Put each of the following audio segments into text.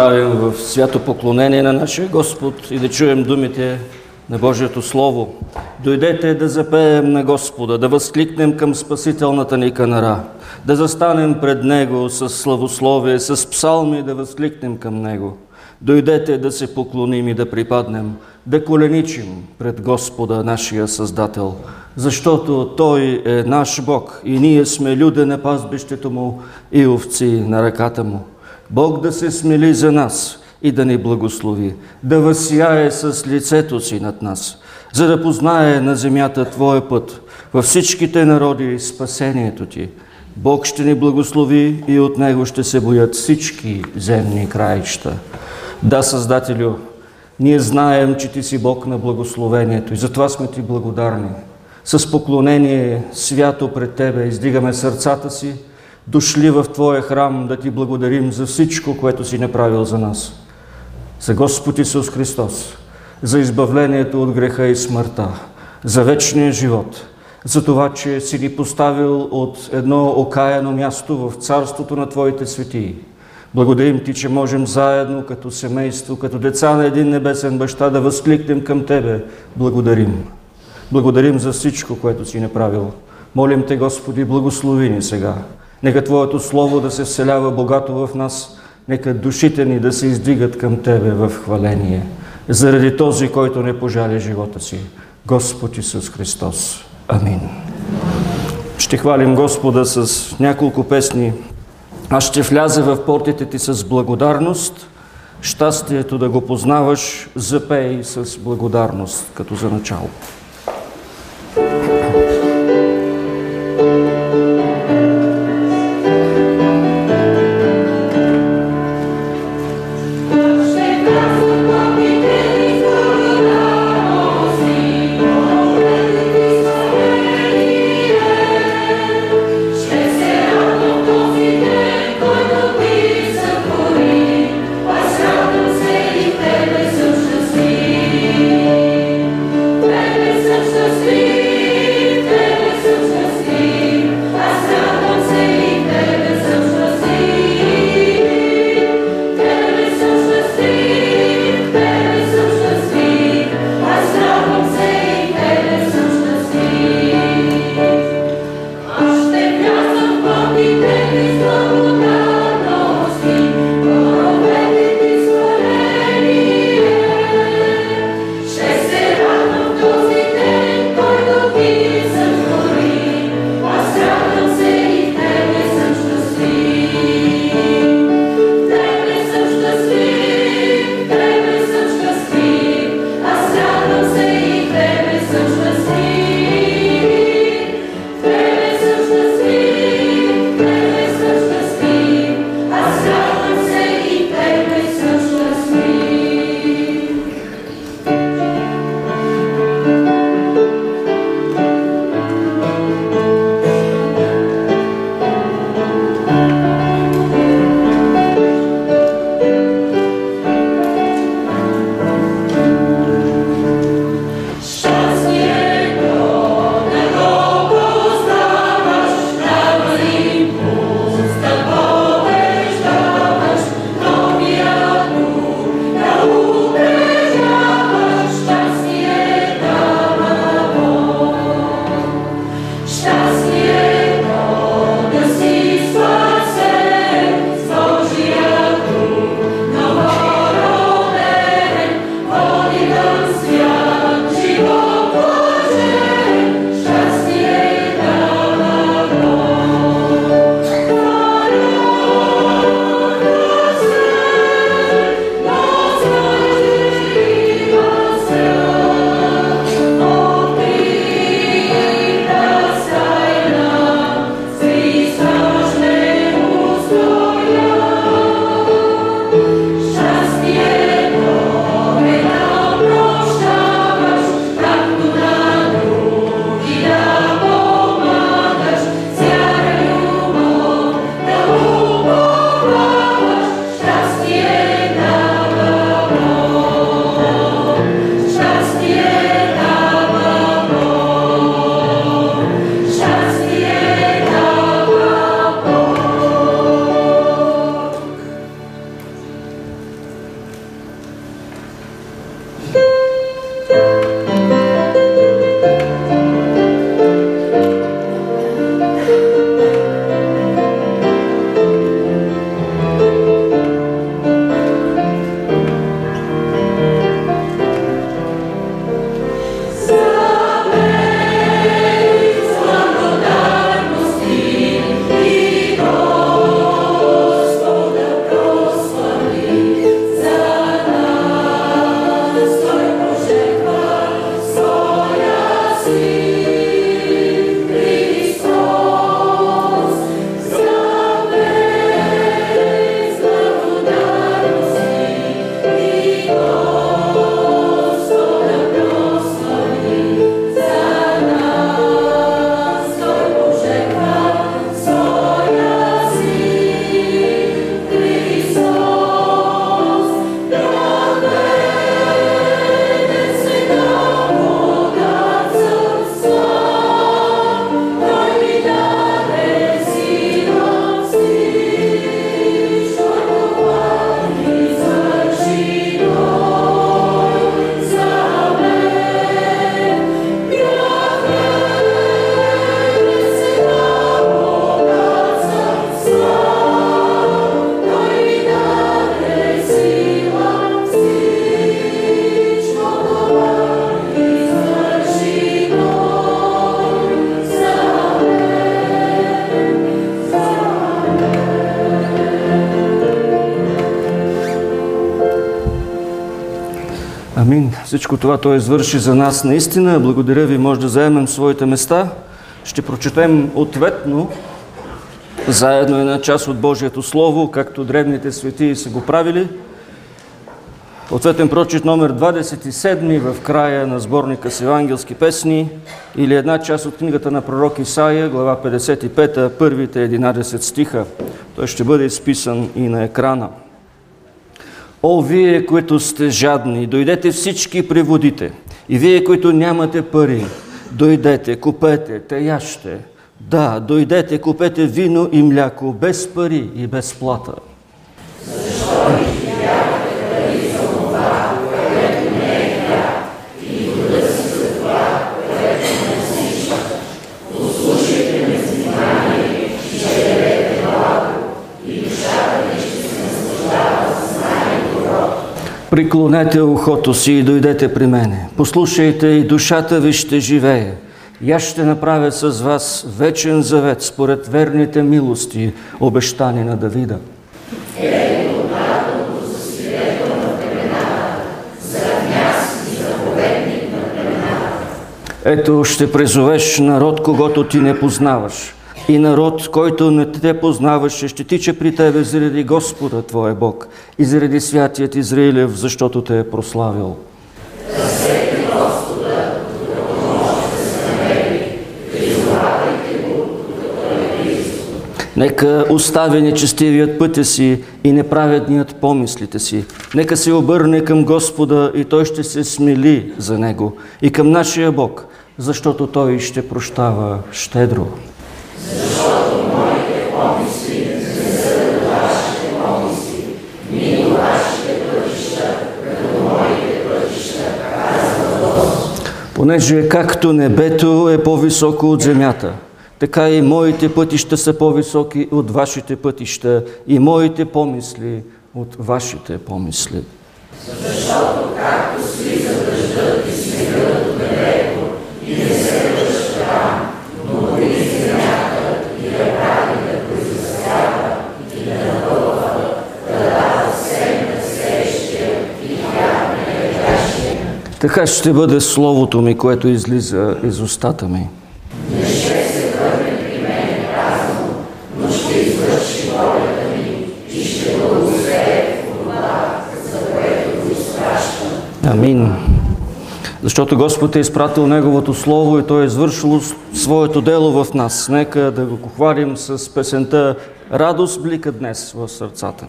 изправим в свято поклонение на нашия Господ и да чуем думите на Божието Слово. Дойдете да запеем на Господа, да възкликнем към спасителната ни канара, да застанем пред Него с славословие, с псалми да възкликнем към Него. Дойдете да се поклоним и да припаднем, да коленичим пред Господа, нашия Създател, защото Той е наш Бог и ние сме люде на пазбището Му и овци на ръката Му. Бог да се смели за нас и да ни благослови, да възсияе с лицето си над нас, за да познае на земята Твоя път, във всичките народи спасението Ти. Бог ще ни благослови и от Него ще се боят всички земни краища. Да, Създателю, ние знаем, че Ти си Бог на благословението и затова сме Ти благодарни. С поклонение свято пред Тебе издигаме сърцата си, дошли в Твоя храм да Ти благодарим за всичко, което си направил за нас. За Господ Исус Христос, за избавлението от греха и смъртта, за вечния живот, за това, че си ни поставил от едно окаяно място в царството на Твоите светии. Благодарим Ти, че можем заедно, като семейство, като деца на един небесен баща, да възкликнем към Тебе. Благодарим. Благодарим за всичко, което си направил. Молим Те, Господи, благослови ни сега. Нека Твоето Слово да се вселява богато в нас, нека душите ни да се издигат към Тебе в хваление. Заради този, който не пожаля живота си. Господ Исус Христос. Амин. Ще хвалим Господа с няколко песни. Аз ще вляза в портите ти с благодарност. Щастието да го познаваш, запей с благодарност, като за начало. Всичко това Той извърши за нас наистина. Благодаря ви. Може да заемем своите места. Ще прочетем ответно заедно една част от Божието Слово, както древните светии са го правили. Ответен прочит номер 27 в края на сборника с евангелски песни или една част от книгата на пророк Исаия, глава 55, първите 11 стиха. Той ще бъде изписан и на екрана. О, вие, които сте жадни, дойдете всички при водите. И вие, които нямате пари, дойдете, купете, те яще. Да, дойдете, купете вино и мляко, без пари и без плата. Приклонете ухото си и дойдете при мене. Послушайте и душата ви ще живее. И аз ще направя с вас вечен завет според верните милости, обещани на Давида. Ето ще призовеш народ, когато ти не познаваш. И народ, който не те познаваше, ще тича при тебе заради Господа Твоя Бог и заради святият Израилев, защото те е прославил. Нека остави нечестивият пътя си и неправедният помислите си. Нека се обърне към Господа и Той ще се смили за Него и към нашия Бог, защото Той ще прощава щедро. Понеже както небето е по-високо от земята, така и моите пътища са по-високи от вашите пътища и моите помисли от вашите помисли. Защото както слиза дъждът и снегът от небето и не се връща там, но дори земята и ръка и да произрастява и да напълва, да дава семе срещия и хляб на Така ще бъде Словото ми, което излиза из устата ми. Амин. Защото Господ е изпратил Неговото Слово и Той е извършило своето дело в нас. Нека да го хвалим с песента Радост блика днес в сърцата.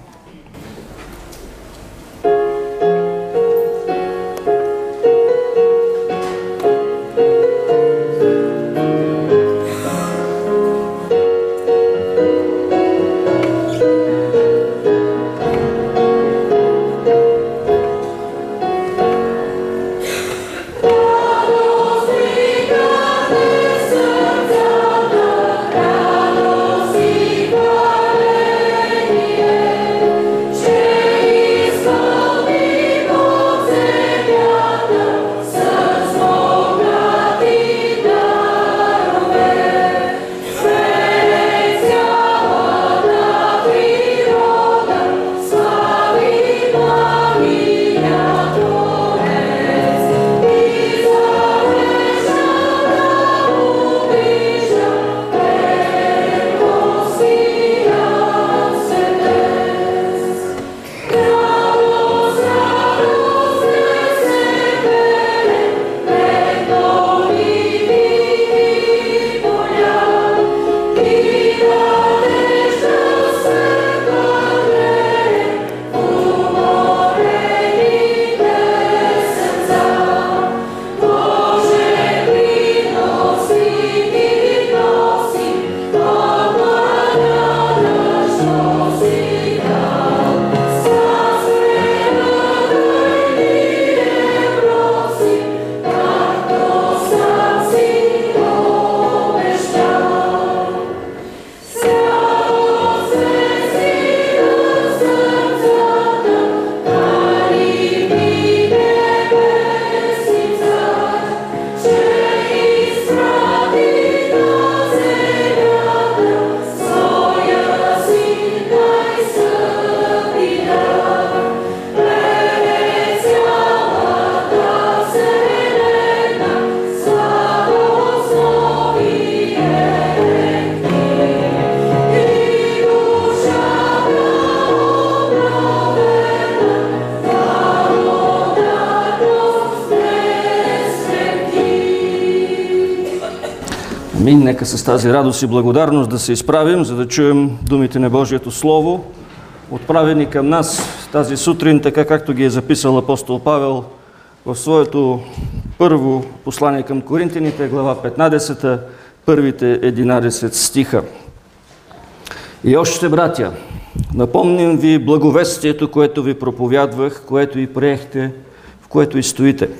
Нека с тази радост и благодарност да се изправим, за да чуем думите на Божието Слово, отправени към нас тази сутрин, така както ги е записал апостол Павел в своето първо послание към Коринтините, глава 15, първите 11 стиха. И още, братя, напомням ви благовестието, което ви проповядвах, което и приехте, в което и стоите –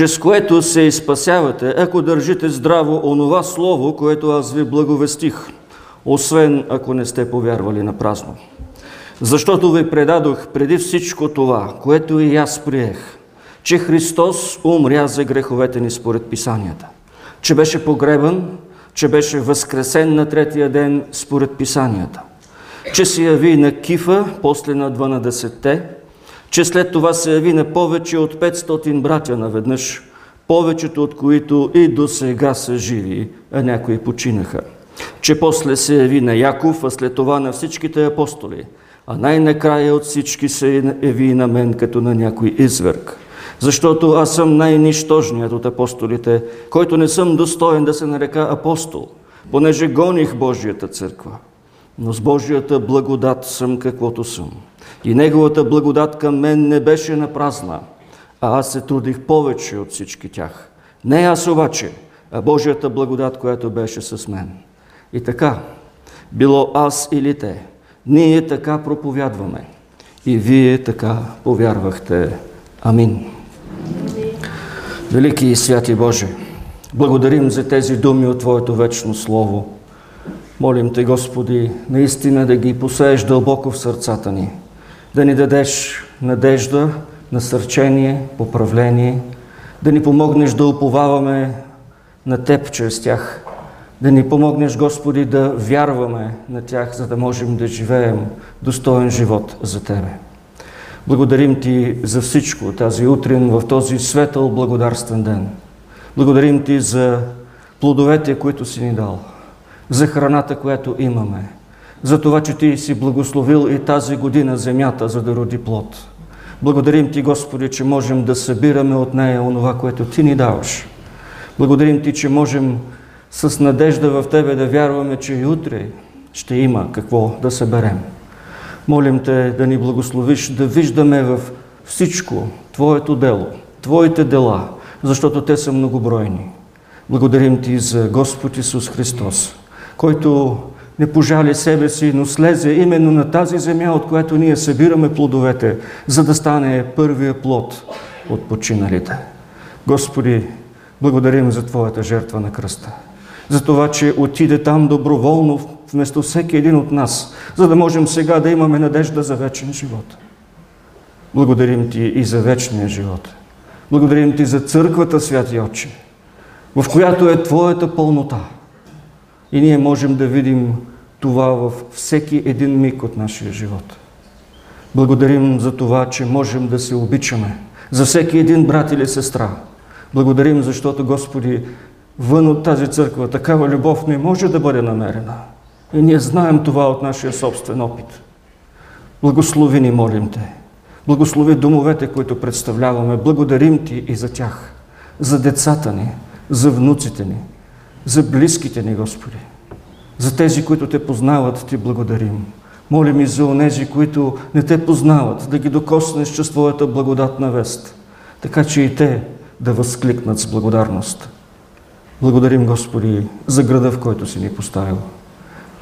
чрез което се изпасявате, ако държите здраво онова слово, което аз ви благовестих, освен ако не сте повярвали на празно. Защото ви предадох преди всичко това, което и аз приех, че Христос умря за греховете ни според Писанията, че беше погребан, че беше възкресен на третия ден според Писанията, че се яви на Кифа, после на 12-те, че след това се яви на повече от 500 братя наведнъж, повечето от които и до сега са живи, а някои починаха. Че после се яви на Яков, а след това на всичките апостоли, а най-накрая от всички се яви на мен като на някой изверг. Защото аз съм най-нищожният от апостолите, който не съм достоен да се нарека апостол, понеже гоних Божията църква. Но с Божията благодат съм каквото съм. И Неговата благодат към мен не беше напразна, а аз се трудих повече от всички тях. Не аз обаче, а Божията благодат, която беше с мен. И така, било аз или те, ние така проповядваме. И вие така повярвахте. Амин. Велики и святи Боже, благодарим за тези думи от Твоето вечно Слово. Молим Те, Господи, наистина да ги посееш дълбоко в сърцата ни – да ни дадеш надежда, насърчение, поправление, да ни помогнеш да уповаваме на Теб чрез тях, да ни помогнеш, Господи, да вярваме на тях, за да можем да живеем достоен живот за Тебе. Благодарим Ти за всичко тази утрин в този светъл благодарствен ден. Благодарим Ти за плодовете, които си ни дал, за храната, която имаме, за това, че Ти си благословил и тази година земята, за да роди плод. Благодарим Ти, Господи, че можем да събираме от нея онова, което Ти ни даваш. Благодарим Ти, че можем с надежда в Тебе да вярваме, че и утре ще има какво да съберем. Молим Те да ни благословиш, да виждаме в всичко Твоето дело, Твоите дела, защото те са многобройни. Благодарим Ти за Господ Исус Христос, който не пожали себе си, но слезе именно на тази земя, от която ние събираме плодовете, за да стане първия плод от починалите. Господи, благодарим за Твоята жертва на кръста. За това, че отиде там доброволно вместо всеки един от нас, за да можем сега да имаме надежда за вечен живот. Благодарим Ти и за вечния живот. Благодарим Ти за църквата, святи Отче, в която е Твоята пълнота. И ние можем да видим това във всеки един миг от нашия живот. Благодарим за това, че можем да се обичаме. За всеки един брат или сестра. Благодарим, защото, Господи, вън от тази църква такава любов не може да бъде намерена. И ние знаем това от нашия собствен опит. Благослови ни, молим Те. Благослови домовете, които представляваме. Благодарим Ти и за тях. За децата ни, за внуците ни, за близките ни, Господи. За тези, които те познават, ти благодарим. Молим и за онези, които не те познават, да ги докоснеш чрез Твоята благодатна вест, така че и те да възкликнат с благодарност. Благодарим, Господи, за града, в който си ни поставил.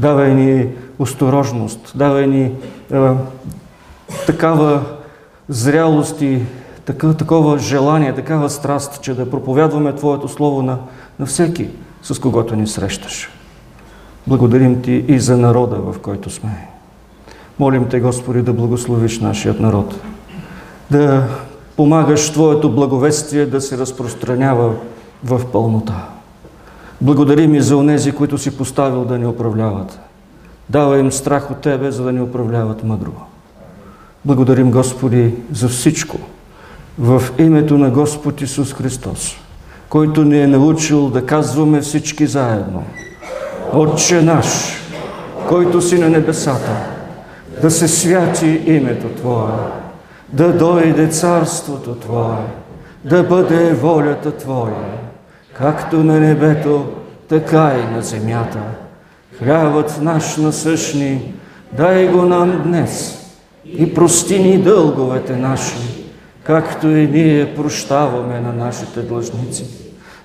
Давай ни осторожност, давай ни е, такава зрялост и такова, такова желание, такава страст, че да проповядваме Твоето Слово на, на всеки, с когото ни срещаш. Благодарим Ти и за народа, в който сме. Молим Те, Господи, да благословиш нашият народ, да помагаш Твоето благовестие да се разпространява в пълнота. Благодарим и за онези, които си поставил да ни управляват. Дава им страх от Тебе, за да ни управляват мъдро. Благодарим, Господи, за всичко в името на Господ Исус Христос, който ни е научил да казваме всички заедно – Отче наш, който си на небесата, да се святи името Твое, да дойде царството Твое, да бъде волята Твоя, както на небето, така и на земята. Хлябът наш насъщни, дай го нам днес и прости ни дълговете наши, както и ние прощаваме на нашите длъжници.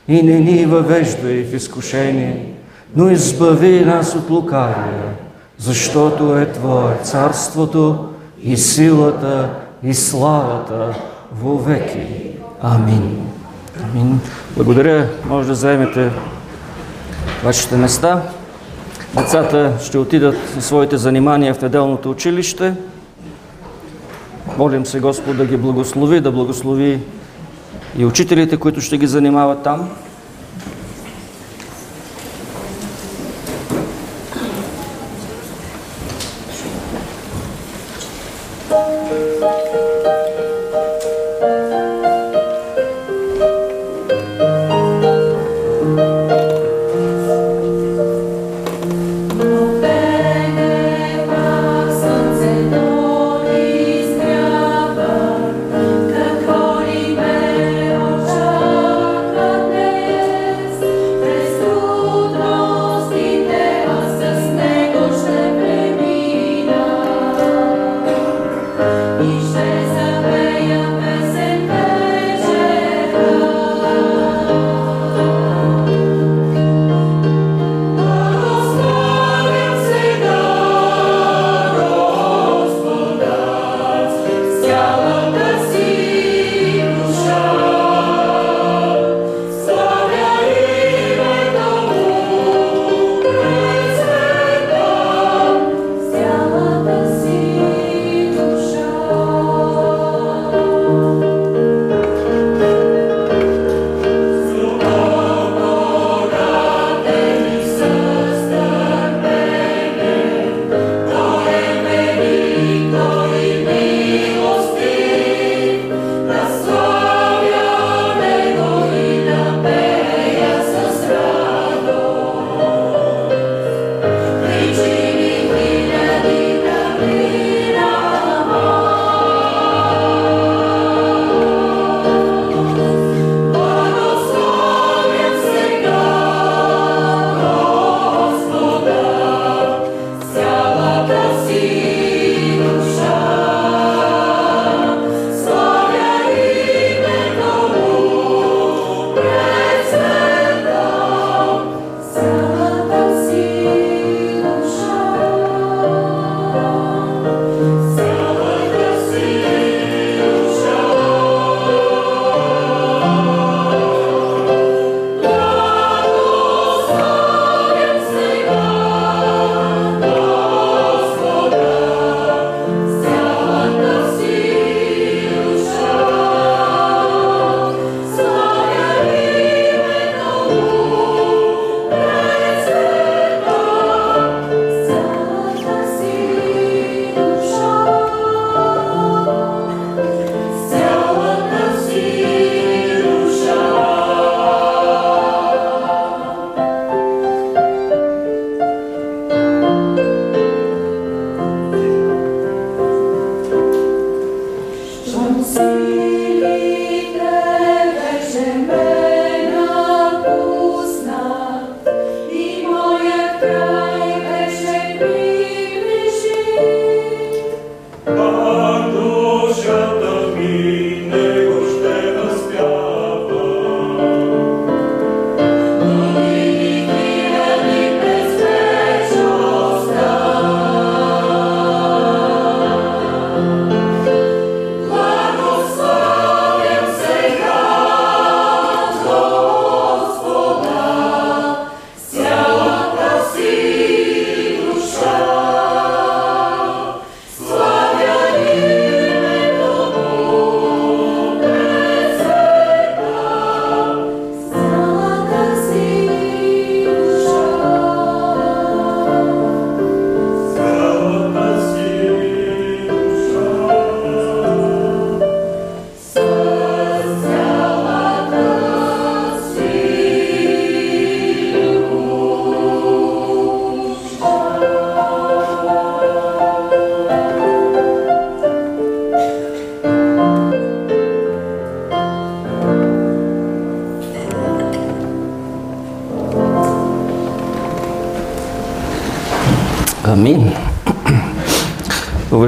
И не ни въвеждай в изкушение, но избави нас от лукавия, защото е Твое царството и силата и славата вовеки. Амин. Амин. Благодаря. Може да заемете вашите места. Децата ще отидат на своите занимания в неделното училище. Молим се Господ да ги благослови, да благослови и учителите, които ще ги занимават там.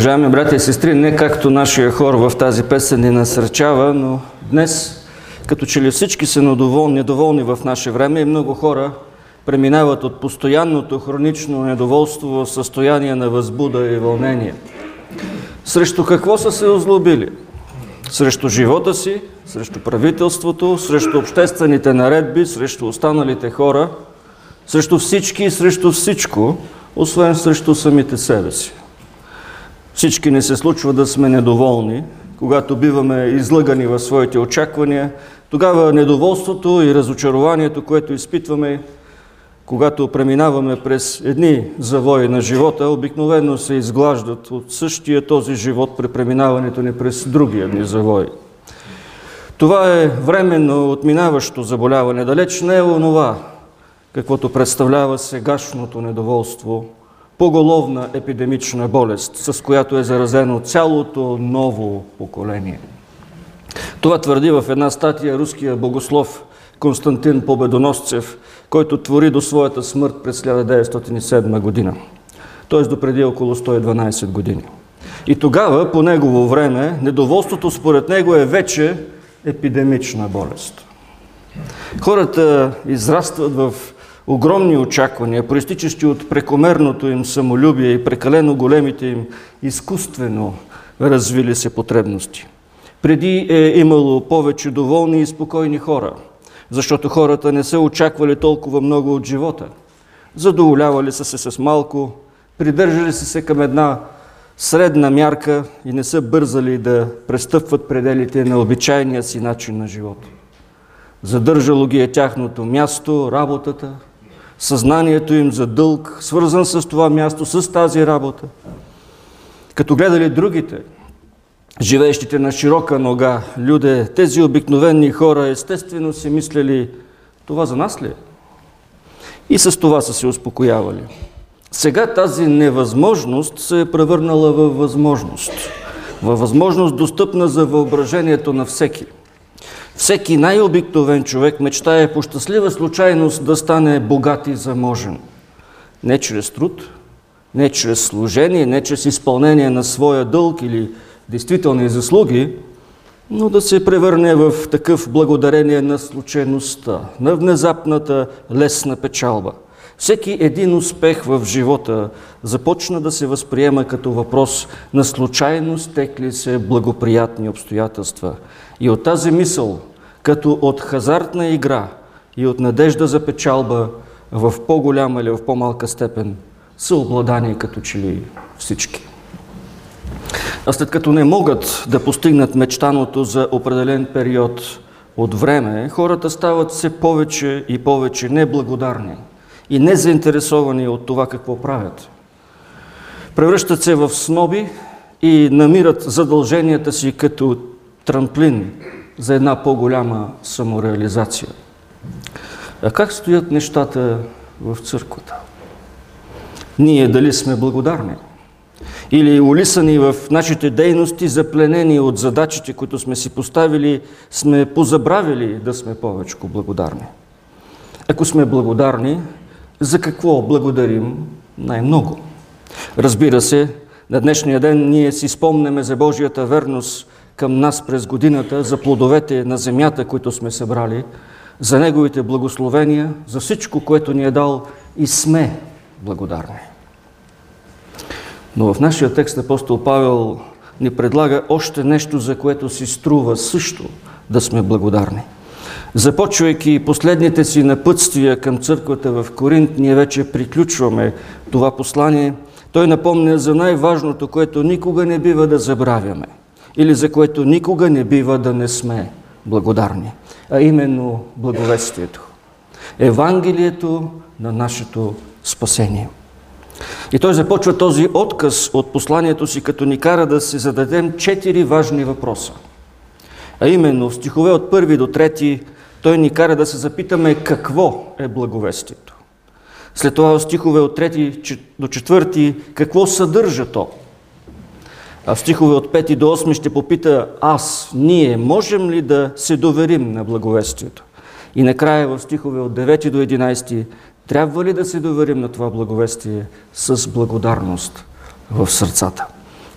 Уважаеми брати и сестри, не както нашия хор в тази песен ни насърчава, но днес, като че ли всички са недоволни в наше време и много хора преминават от постоянното хронично недоволство в състояние на възбуда и вълнение. Срещу какво са се озлобили? Срещу живота си, срещу правителството, срещу обществените наредби, срещу останалите хора, срещу всички и срещу всичко, освен срещу самите себе си. Всички не се случва да сме недоволни, когато биваме излъгани в своите очаквания, тогава недоволството и разочарованието, което изпитваме, когато преминаваме през едни завои на живота, обикновено се изглаждат от същия този живот при преминаването ни през другия дни завои. Това е временно отминаващо заболяване. Далеч не е онова, каквото представлява сегашното недоволство, поголовна епидемична болест, с която е заразено цялото ново поколение. Това твърди в една статия руския богослов Константин Победоносцев, който твори до своята смърт през 1907 година, т.е. до преди около 112 години. И тогава, по негово време, недоволството според него е вече епидемична болест. Хората израстват в огромни очаквания, проистичащи от прекомерното им самолюбие и прекалено големите им изкуствено развили се потребности. Преди е имало повече доволни и спокойни хора, защото хората не са очаквали толкова много от живота. Задоволявали са се с малко, придържали са се към една средна мярка и не са бързали да престъпват пределите на обичайния си начин на живота. Задържало ги е тяхното място, работата, съзнанието им за дълг, свързан с това място, с тази работа. Като гледали другите, живеещите на широка нога, люде, тези обикновени хора, естествено си мислили, това за нас ли е? И с това са се успокоявали. Сега тази невъзможност се е превърнала във възможност. Във възможност достъпна за въображението на всеки. Всеки най-обикновен човек мечтае по щастлива случайност да стане богат и заможен. Не чрез труд, не чрез служение, не чрез изпълнение на своя дълг или действителни заслуги, но да се превърне в такъв благодарение на случайността, на внезапната лесна печалба. Всеки един успех в живота започна да се възприема като въпрос на случайно стекли се благоприятни обстоятелства. И от тази мисъл, като от хазартна игра и от надежда за печалба в по-голяма или в по-малка степен, са обладани като че ли всички. А след като не могат да постигнат мечтаното за определен период от време, хората стават все повече и повече неблагодарни и незаинтересовани от това какво правят. Превръщат се в сноби и намират задълженията си като трамплин за една по-голяма самореализация. А как стоят нещата в църквата? Ние дали сме благодарни? Или улисани в нашите дейности, запленени от задачите, които сме си поставили, сме позабравили да сме повече благодарни? Ако сме благодарни, за какво благодарим най-много? Разбира се, на днешния ден ние си спомняме за Божията верност към нас през годината, за плодовете на земята, които сме събрали, за Неговите благословения, за всичко, което ни е дал и сме благодарни. Но в нашия текст апостол Павел ни предлага още нещо, за което си струва също да сме благодарни. Започвайки последните си напътствия към църквата в Коринт, ние вече приключваме това послание. Той напомня за най-важното, което никога не бива да забравяме или за което никога не бива да не сме благодарни, а именно благовестието. Евангелието на нашето спасение. И той започва този отказ от посланието си, като ни кара да си зададем четири важни въпроса. А именно, в стихове от първи до трети, той ни кара да се запитаме какво е благовестието. След това в стихове от трети до четвърти, какво съдържа то? А в стихове от 5 до 8 ще попита аз, ние, можем ли да се доверим на благовестието? И накрая в стихове от 9 до 11 Трябва ли да се доверим на това благовестие с благодарност в сърцата?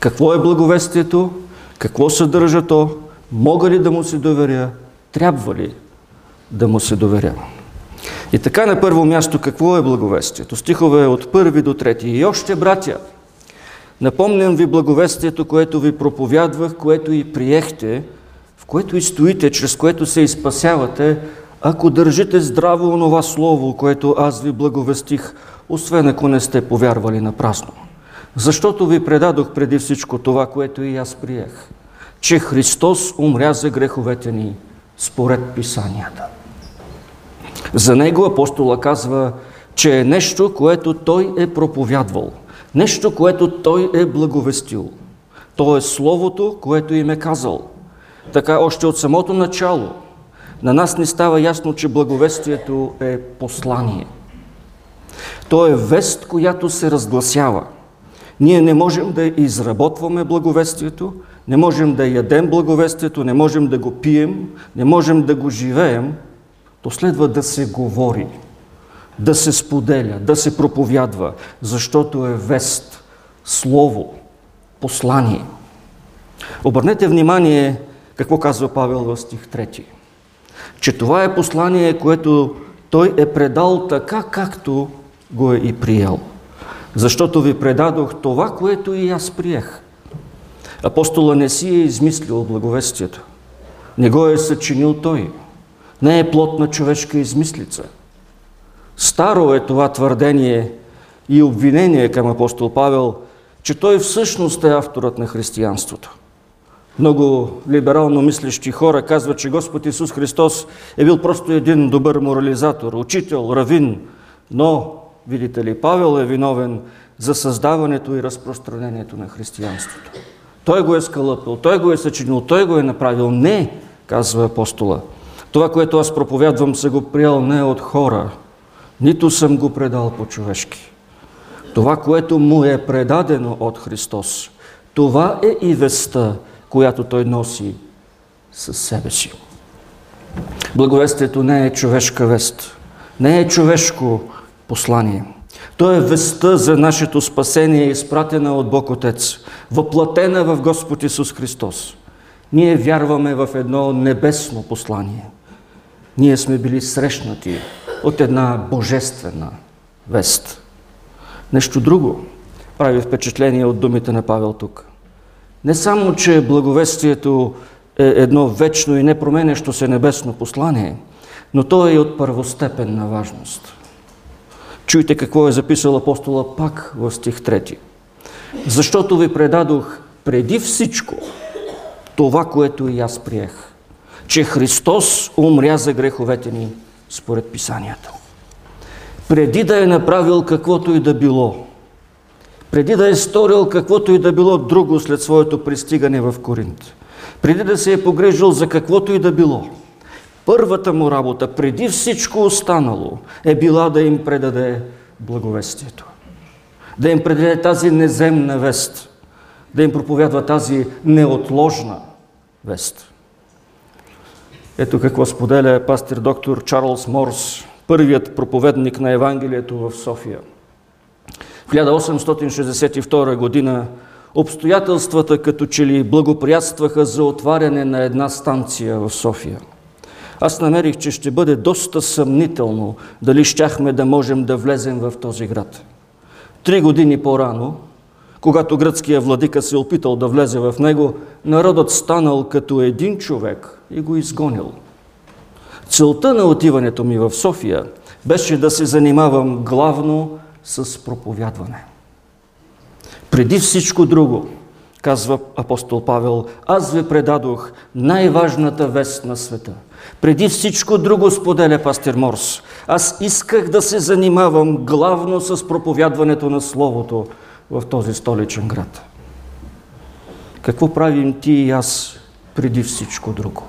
Какво е благовестието? Какво съдържа то? Мога ли да му се доверя? Трябва ли да му се доверя? И така на първо място какво е благовестието? Стихове от първи до трети. И още, братя, напомням ви благовестието, което ви проповядвах, което и приехте, в което и стоите, чрез което се изпасявате, ако държите здраво онова слово, което аз ви благовестих, освен ако не сте повярвали на празно. Защото ви предадох преди всичко това, което и аз приех, че Христос умря за греховете ни, според Писанията. За него апостола казва, че е нещо, което той е проповядвал, нещо, което той е благовестил. То е Словото, което им е казал. Така още от самото начало на нас не става ясно, че благовестието е послание. То е вест, която се разгласява. Ние не можем да изработваме благовестието, не можем да ядем благовестието, не можем да го пием, не можем да го живеем – то следва да се говори, да се споделя, да се проповядва, защото е вест, слово, послание. Обърнете внимание какво казва Павел в стих 3. Че това е послание, което той е предал така, както го е и приел. Защото ви предадох това, което и аз приех. Апостола не си е измислил благовестието. Не го е съчинил той не е плод на човешка измислица. Старо е това твърдение и обвинение към апостол Павел, че той всъщност е авторът на християнството. Много либерално мислещи хора казват, че Господ Исус Христос е бил просто един добър морализатор, учител, равин, но, видите ли, Павел е виновен за създаването и разпространението на християнството. Той го е скалъпил, той го е съчинил, той го е направил. Не, казва апостола. Това, което аз проповядвам, се го приел не от хора, нито съм го предал по-човешки. Това, което му е предадено от Христос, това е и веста, която той носи със себе си. Благовестието не е човешка вест, не е човешко послание. То е веста за нашето спасение, изпратена от Бог Отец, въплатена в Господ Исус Христос. Ние вярваме в едно небесно послание – ние сме били срещнати от една божествена вест. Нещо друго прави впечатление от думите на Павел тук. Не само, че благовестието е едно вечно и непроменещо се небесно послание, но то е и от първостепенна важност. Чуйте какво е записал апостола пак в стих 3. Защото ви предадох преди всичко това, което и аз приех че Христос умря за греховете ни според Писанието. Преди да е направил каквото и да било, преди да е сторил каквото и да било друго след своето пристигане в Коринт, преди да се е погрежил за каквото и да било, първата му работа, преди всичко останало, е била да им предаде благовестието. Да им предаде тази неземна вест, да им проповядва тази неотложна вест. Ето какво споделя пастир доктор Чарлз Морс, първият проповедник на Евангелието в София. В 1862 година обстоятелствата като че ли благоприятстваха за отваряне на една станция в София. Аз намерих, че ще бъде доста съмнително дали щяхме да можем да влезем в този град. Три години по-рано, когато гръцкият владика се опитал да влезе в него, народът станал като един човек – и го изгонил. Целта на отиването ми в София беше да се занимавам главно с проповядване. Преди всичко друго, казва апостол Павел, аз ви предадох най-важната вест на света. Преди всичко друго споделя пастир Морс. Аз исках да се занимавам главно с проповядването на Словото в този столичен град. Какво правим ти и аз преди всичко друго?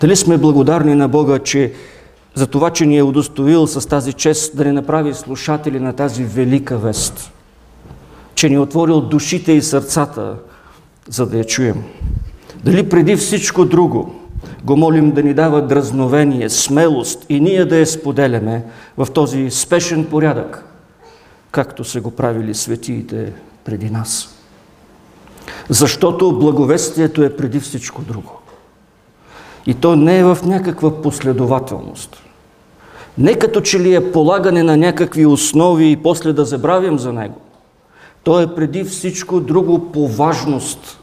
Дали сме благодарни на Бога, че за това, че ни е удостоил с тази чест да ни направи слушатели на тази велика вест, че ни е отворил душите и сърцата, за да я чуем. Дали преди всичко друго го молим да ни дава дразновение, смелост и ние да я споделяме в този спешен порядък, както са го правили светиите преди нас. Защото благовестието е преди всичко друго. И то не е в някаква последователност. Не като че ли е полагане на някакви основи и после да забравим за него. То е преди всичко друго по важност.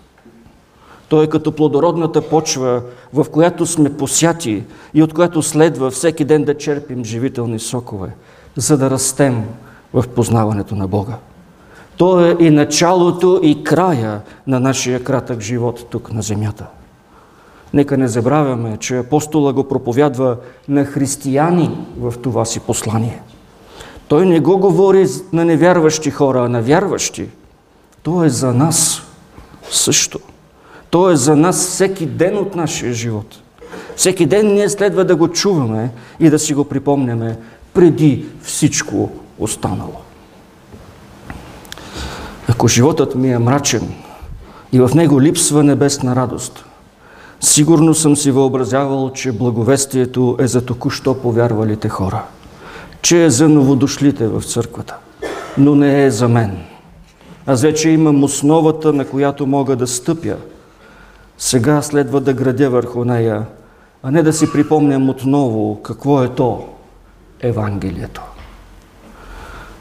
То е като плодородната почва, в която сме посяти и от която следва всеки ден да черпим живителни сокове, за да растем в познаването на Бога. То е и началото и края на нашия кратък живот тук на земята. Нека не забравяме, че апостола го проповядва на християни в това си послание. Той не го говори на невярващи хора, а на вярващи. То е за нас също. То е за нас всеки ден от нашия живот. Всеки ден ние следва да го чуваме и да си го припомняме преди всичко останало. Ако животът ми е мрачен и в него липсва небесна радост, сигурно съм си въобразявал, че благовестието е за току-що повярвалите хора, че е за новодошлите в църквата, но не е за мен. Аз вече имам основата, на която мога да стъпя. Сега следва да градя върху нея, а не да си припомням отново какво е то Евангелието.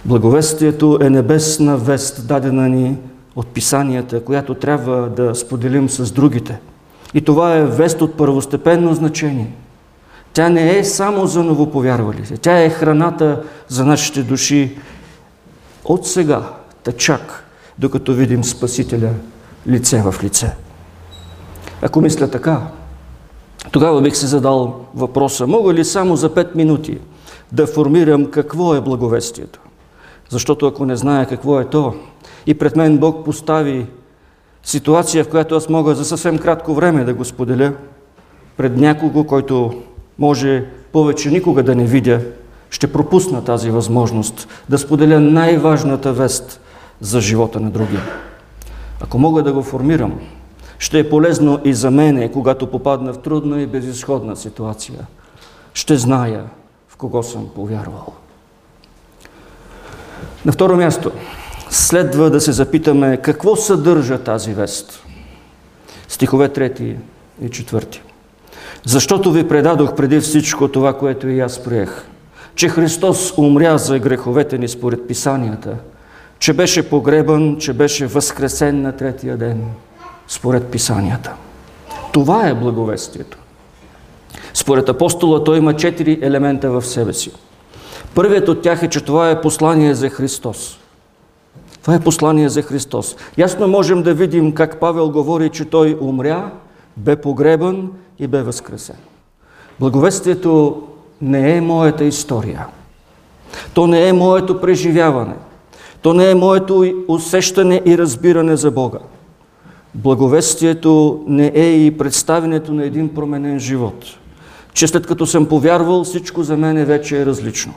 Благовестието е небесна вест, дадена ни от писанията, която трябва да споделим с другите. И това е вест от първостепенно значение. Тя не е само за новоповярвалите. Тя е храната за нашите души от сега, чак, докато видим Спасителя лице в лице. Ако мисля така, тогава бих се задал въпроса, мога ли само за 5 минути да формирам какво е благовестието? Защото ако не знае какво е то, и пред мен Бог постави ситуация, в която аз мога за съвсем кратко време да го споделя, пред някого, който може повече никога да не видя, ще пропусна тази възможност да споделя най-важната вест за живота на другия. Ако мога да го формирам, ще е полезно и за мене, когато попадна в трудна и безисходна ситуация. Ще зная в кого съм повярвал. На второ място, следва да се запитаме какво съдържа тази вест. Стихове 3 и 4. Защото ви предадох преди всичко това, което и аз приех, че Христос умря за греховете ни според Писанията, че беше погребан, че беше възкресен на третия ден според Писанията. Това е благовестието. Според апостола той има четири елемента в себе си – Първият от тях е, че това е послание за Христос. Това е послание за Христос. Ясно можем да видим как Павел говори, че той умря, бе погребан и бе възкресен. Благовестието не е моята история. То не е моето преживяване. То не е моето усещане и разбиране за Бога. Благовестието не е и представенето на един променен живот. Че след като съм повярвал, всичко за мен вече е различно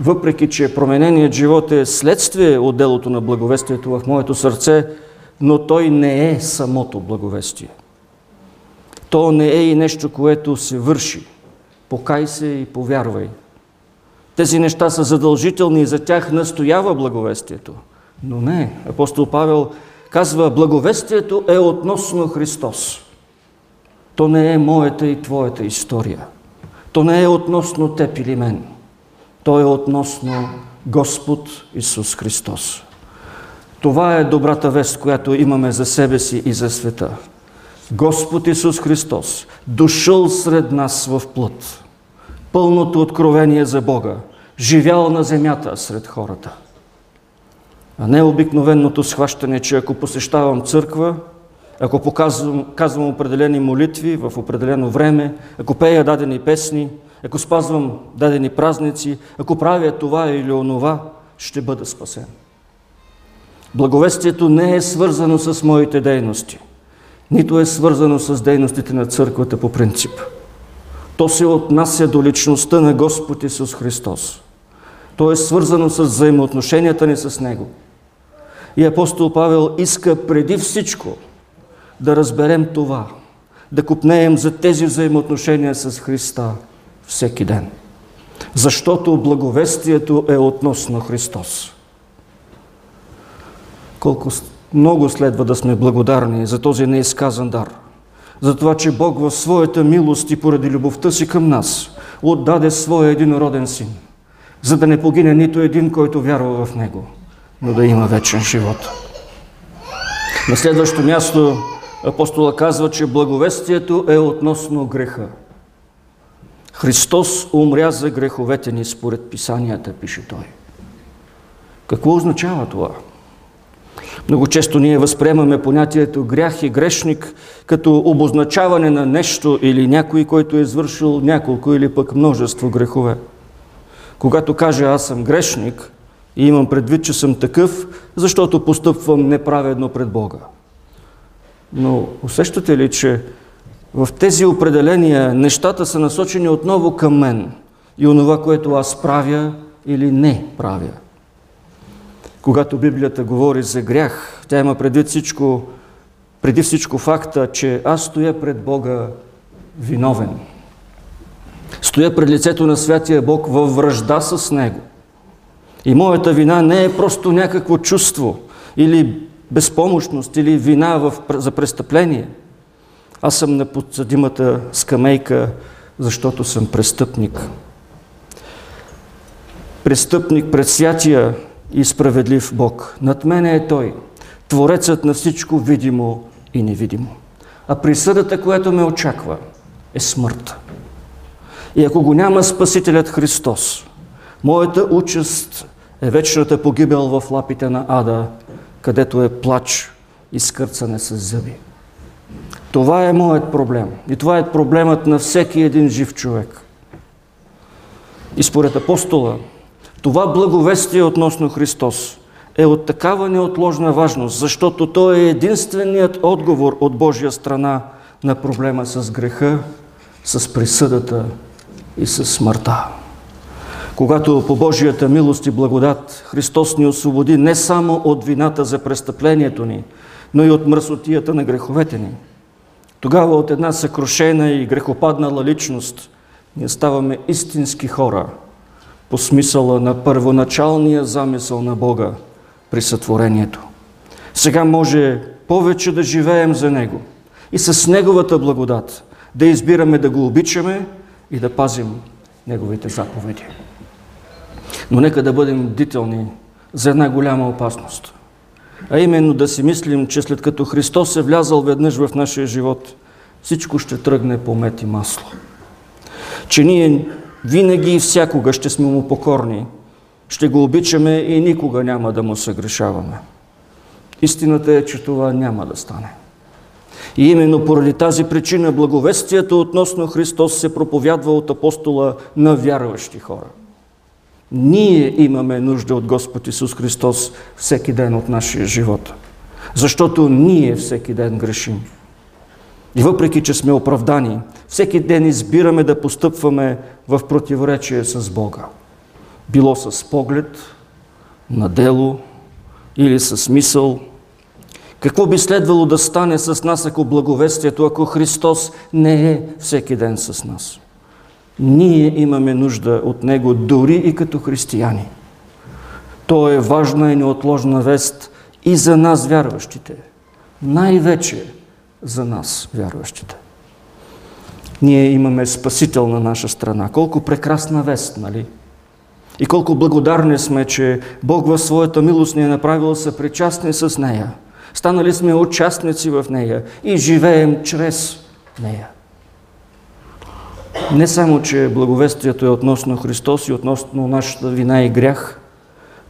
въпреки че промененият живот е следствие от делото на благовестието в моето сърце, но той не е самото благовестие. То не е и нещо, което се върши. Покай се и повярвай. Тези неща са задължителни и за тях настоява благовестието. Но не, апостол Павел казва, благовестието е относно Христос. То не е моята и твоята история. То не е относно теб или мен. То е относно Господ Исус Христос. Това е добрата вест, която имаме за себе си и за света. Господ Исус Христос, дошъл сред нас в плът, пълното откровение за Бога, живял на земята сред хората. А не обикновеното схващане, че ако посещавам църква, ако показвам, казвам определени молитви в определено време, ако пея дадени песни, ако спазвам дадени празници, ако правя това или онова, ще бъда спасен. Благовестието не е свързано с моите дейности, нито е свързано с дейностите на църквата по принцип. То се отнася до личността на Господ Исус Христос. То е свързано с взаимоотношенията ни с Него. И апостол Павел иска преди всичко да разберем това, да купнеем за тези взаимоотношения с Христа всеки ден. Защото благовестието е относно Христос. Колко много следва да сме благодарни за този неизказан дар. За това, че Бог в своята милост и поради любовта си към нас отдаде своя единороден син, за да не погине нито един, който вярва в Него, но да има вечен живот. На следващо място апостола казва, че благовестието е относно греха. Христос умря за греховете ни според писанията, пише той. Какво означава това? Много често ние възприемаме понятието грях и грешник като обозначаване на нещо или някой, който е извършил няколко или пък множество грехове. Когато кажа аз съм грешник и имам предвид, че съм такъв, защото постъпвам неправедно пред Бога. Но усещате ли, че в тези определения нещата са насочени отново към мен и онова, което аз правя или не правя? Когато Библията говори за грях, тя има предвид всичко, преди всичко факта, че аз стоя пред Бога виновен. Стоя пред лицето на Святия Бог във връжда с Него. И моята вина не е просто някакво чувство или безпомощност или вина в, за престъпление. Аз съм на подсъдимата скамейка, защото съм престъпник. Престъпник пред святия и справедлив Бог. Над мене е Той, Творецът на всичко видимо и невидимо. А присъдата, която ме очаква, е смърт. И ако го няма Спасителят Христос, моята участ е вечната погибел в лапите на ада, където е плач и скърцане с зъби. Това е моят проблем. И това е проблемът на всеки един жив човек. И според апостола, това благовестие относно Христос е от такава неотложна важност, защото то е единственият отговор от Божия страна на проблема с греха, с присъдата и с смъртта. Когато по Божията милост и благодат Христос ни освободи не само от вината за престъплението ни, но и от мръсотията на греховете ни. Тогава от една съкрушена и грехопаднала личност ние ставаме истински хора – по смисъла на първоначалния замисъл на Бога при сътворението. Сега може повече да живеем за Него и с Неговата благодат да избираме да го обичаме и да пазим Неговите заповеди. Но нека да бъдем бдителни за една голяма опасност. А именно да си мислим, че след като Христос е влязал веднъж в нашия живот, всичко ще тръгне по мет и масло. Че ние винаги и всякога ще сме му покорни, ще го обичаме и никога няма да му съгрешаваме. Истината е, че това няма да стане. И именно поради тази причина благовестието относно Христос се проповядва от апостола на вярващи хора. Ние имаме нужда от Господ Исус Христос всеки ден от нашия живот. Защото ние всеки ден грешим. И въпреки, че сме оправдани, всеки ден избираме да постъпваме в противоречие с Бога. Било с поглед, на дело или с мисъл. Какво би следвало да стане с нас, ако благовестието, ако Христос не е всеки ден с нас? Ние имаме нужда от Него дори и като християни. То е важна и неотложна вест и за нас, вярващите. Най-вече за нас, вярващите. Ние имаме Спасител на наша страна. Колко прекрасна вест, нали? И колко благодарни сме, че Бог в своята милост ни е направил съпричастни с нея. Станали сме участници в нея и живеем чрез нея. Не само, че благовестието е относно Христос и относно нашата вина и грях,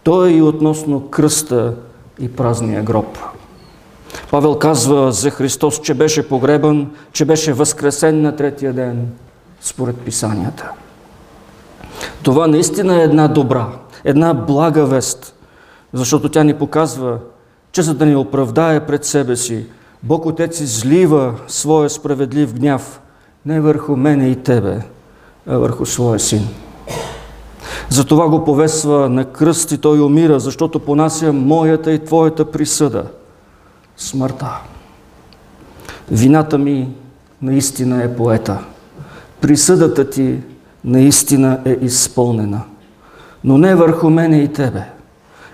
то е и относно кръста и празния гроб. Павел казва за Христос, че беше погребан, че беше възкресен на третия ден, според писанията. Това наистина е една добра, една блага вест, защото тя ни показва, че за да ни оправдае пред себе си, Бог Отец излива своя справедлив гняв не върху мене и тебе, а върху своя син. Затова го повесва на кръст и той умира, защото понася моята и твоята присъда – смъртта. Вината ми, наистина е поета. Присъдата ти наистина е изпълнена. Но не върху мене и тебе,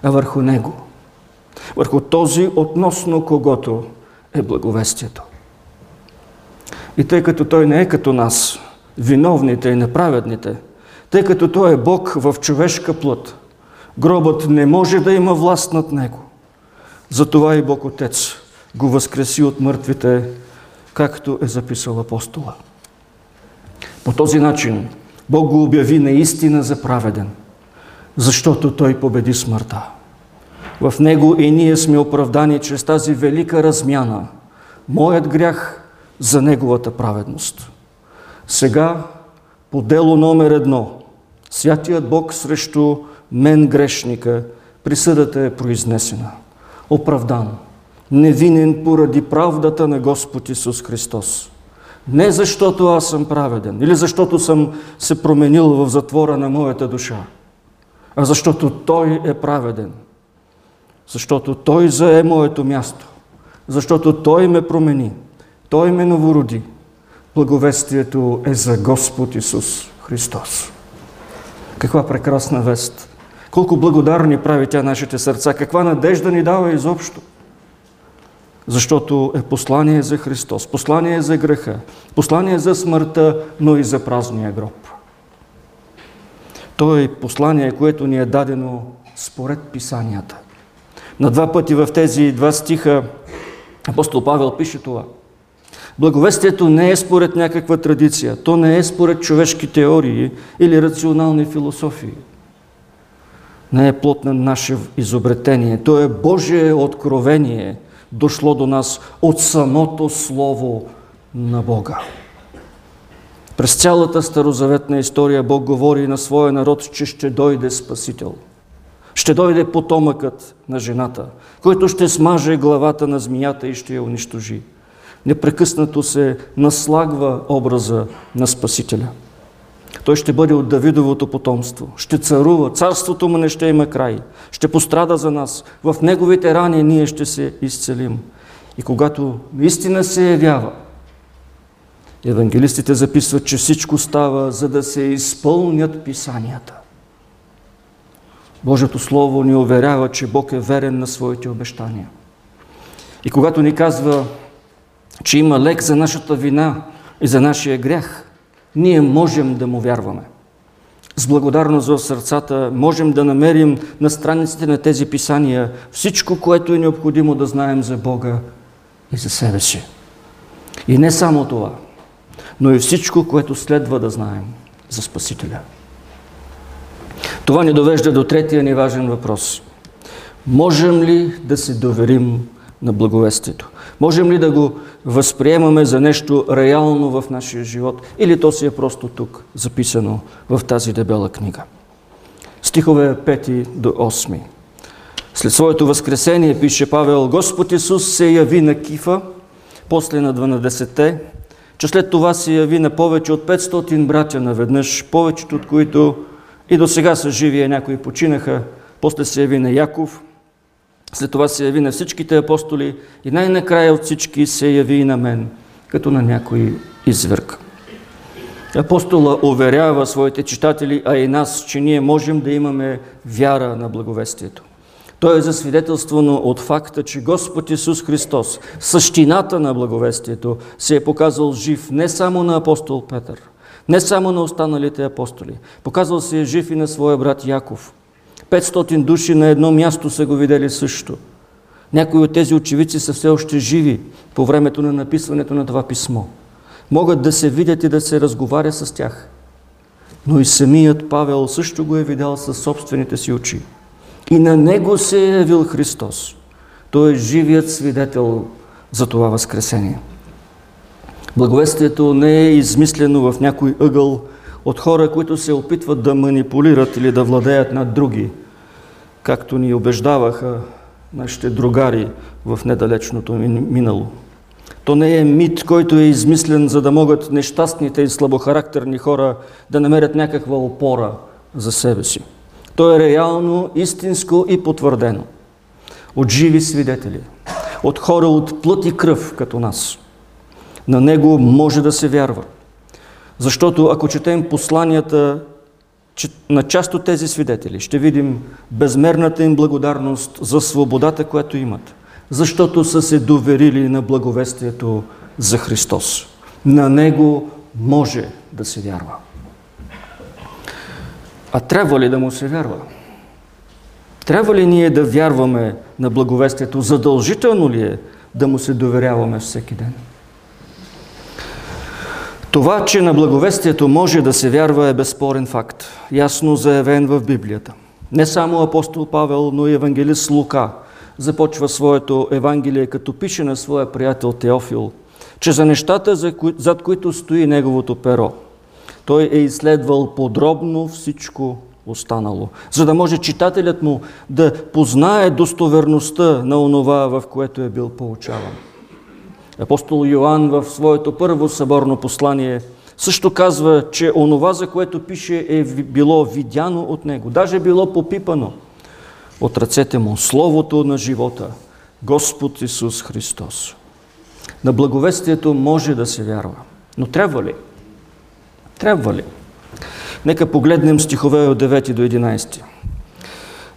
а върху него. Върху този, относно когото е благовестието. И тъй като той не е като нас, виновните и неправедните, тъй като той е Бог в човешка плът, гробът не може да има власт над него. Затова и Бог Отец го възкреси от мъртвите, както е записал апостола. По този начин Бог го обяви наистина за праведен, защото Той победи смъртта. В Него и ние сме оправдани чрез тази велика размяна. Моят грях за Неговата праведност. Сега, по дело номер едно, Святият Бог срещу мен грешника, присъдата е произнесена. Оправдан, невинен поради правдата на Господ Исус Христос. Не защото аз съм праведен или защото съм се променил в затвора на моята душа, а защото Той е праведен. Защото Той зае моето място. Защото Той ме промени. Той ме новороди. Благовестието е за Господ Исус Христос. Каква прекрасна вест! Колко благодарни прави тя нашите сърца! Каква надежда ни дава изобщо! Защото е послание за Христос, послание за греха, послание за смъртта, но и за празния гроб. То е послание, което ни е дадено според писанията. На два пъти в тези два стиха апостол Павел пише това – Благовестието не е според някаква традиция, то не е според човешки теории или рационални философии. Не е плод на наше изобретение, то е Божие откровение, дошло до нас от самото Слово на Бога. През цялата старозаветна история Бог говори на своя народ, че ще дойде Спасител. Ще дойде потомъкът на жената, който ще смаже главата на змията и ще я унищожи непрекъснато се наслагва образа на Спасителя. Той ще бъде от Давидовото потомство, ще царува, царството му не ще има край, ще пострада за нас, в неговите рани ние ще се изцелим. И когато наистина се явява, евангелистите записват, че всичко става, за да се изпълнят писанията. Божието Слово ни уверява, че Бог е верен на своите обещания. И когато ни казва, че има лек за нашата вина и за нашия грях, ние можем да му вярваме. С благодарност в сърцата можем да намерим на страниците на тези писания всичко, което е необходимо да знаем за Бога и за себе си. И не само това, но и всичко, което следва да знаем за Спасителя. Това ни довежда до третия ни важен въпрос. Можем ли да се доверим на благовестието? Можем ли да го възприемаме за нещо реално в нашия живот или то си е просто тук, записано в тази дебела книга? Стихове 5 до 8. След своето възкресение, пише Павел, Господ Исус се яви на Кифа, после на 12-те, че след това се яви на повече от 500 братя наведнъж, повечето от които и до сега са живи, а някои починаха, после се яви на Яков, след това се яви на всичките апостоли и най-накрая от всички се яви и на мен, като на някой изверг. Апостола уверява своите читатели, а и нас, че ние можем да имаме вяра на благовестието. Той е засвидетелствано от факта, че Господ Исус Христос, същината на благовестието, се е показал жив не само на апостол Петър, не само на останалите апостоли. Показал се е жив и на своя брат Яков – 500 души на едно място са го видели също. Някои от тези очевидци са все още живи по времето на написването на това писмо. Могат да се видят и да се разговаря с тях. Но и самият Павел също го е видял със собствените си очи. И на него се е явил Христос. Той е живият свидетел за това възкресение. Благовестието не е измислено в някой ъгъл от хора, които се опитват да манипулират или да владеят над други, както ни убеждаваха нашите другари в недалечното минало. То не е мит, който е измислен, за да могат нещастните и слабохарактерни хора да намерят някаква опора за себе си. То е реално, истинско и потвърдено. От живи свидетели. От хора от плът и кръв, като нас. На Него може да се вярва. Защото ако четем посланията на част от тези свидетели, ще видим безмерната им благодарност за свободата, която имат. Защото са се доверили на благовестието за Христос. На Него може да се вярва. А трябва ли да му се вярва? Трябва ли ние да вярваме на благовестието? Задължително ли е да му се доверяваме всеки ден? Това, че на благовестието може да се вярва е безспорен факт, ясно заявен в Библията. Не само апостол Павел, но и евангелист Лука започва своето Евангелие, като пише на своя приятел Теофил, че за нещата, зад които стои неговото перо, той е изследвал подробно всичко останало, за да може читателят му да познае достоверността на онова, в което е бил получаван. Апостол Йоанн в своето първо съборно послание също казва, че онова, за което пише, е било видяно от него, даже е било попипано от ръцете му, Словото на живота, Господ Исус Христос. На благовестието може да се вярва, но трябва ли? Трябва ли? Нека погледнем стихове от 9 до 11.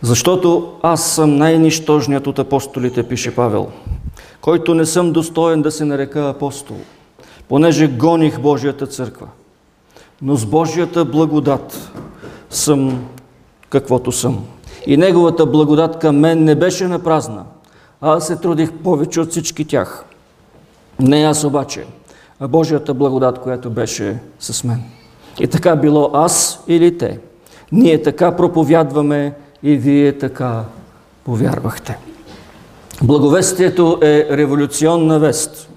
Защото аз съм най-нищожният от апостолите, пише Павел, който не съм достоен да се нарека апостол, понеже гоних Божията църква. Но с Божията благодат съм каквото съм. И Неговата благодат към мен не беше на празна, а аз се трудих повече от всички тях. Не аз обаче, а Божията благодат, която беше с мен. И така било аз или те. Ние така проповядваме и вие така повярвахте. Благовестието е революционна вест.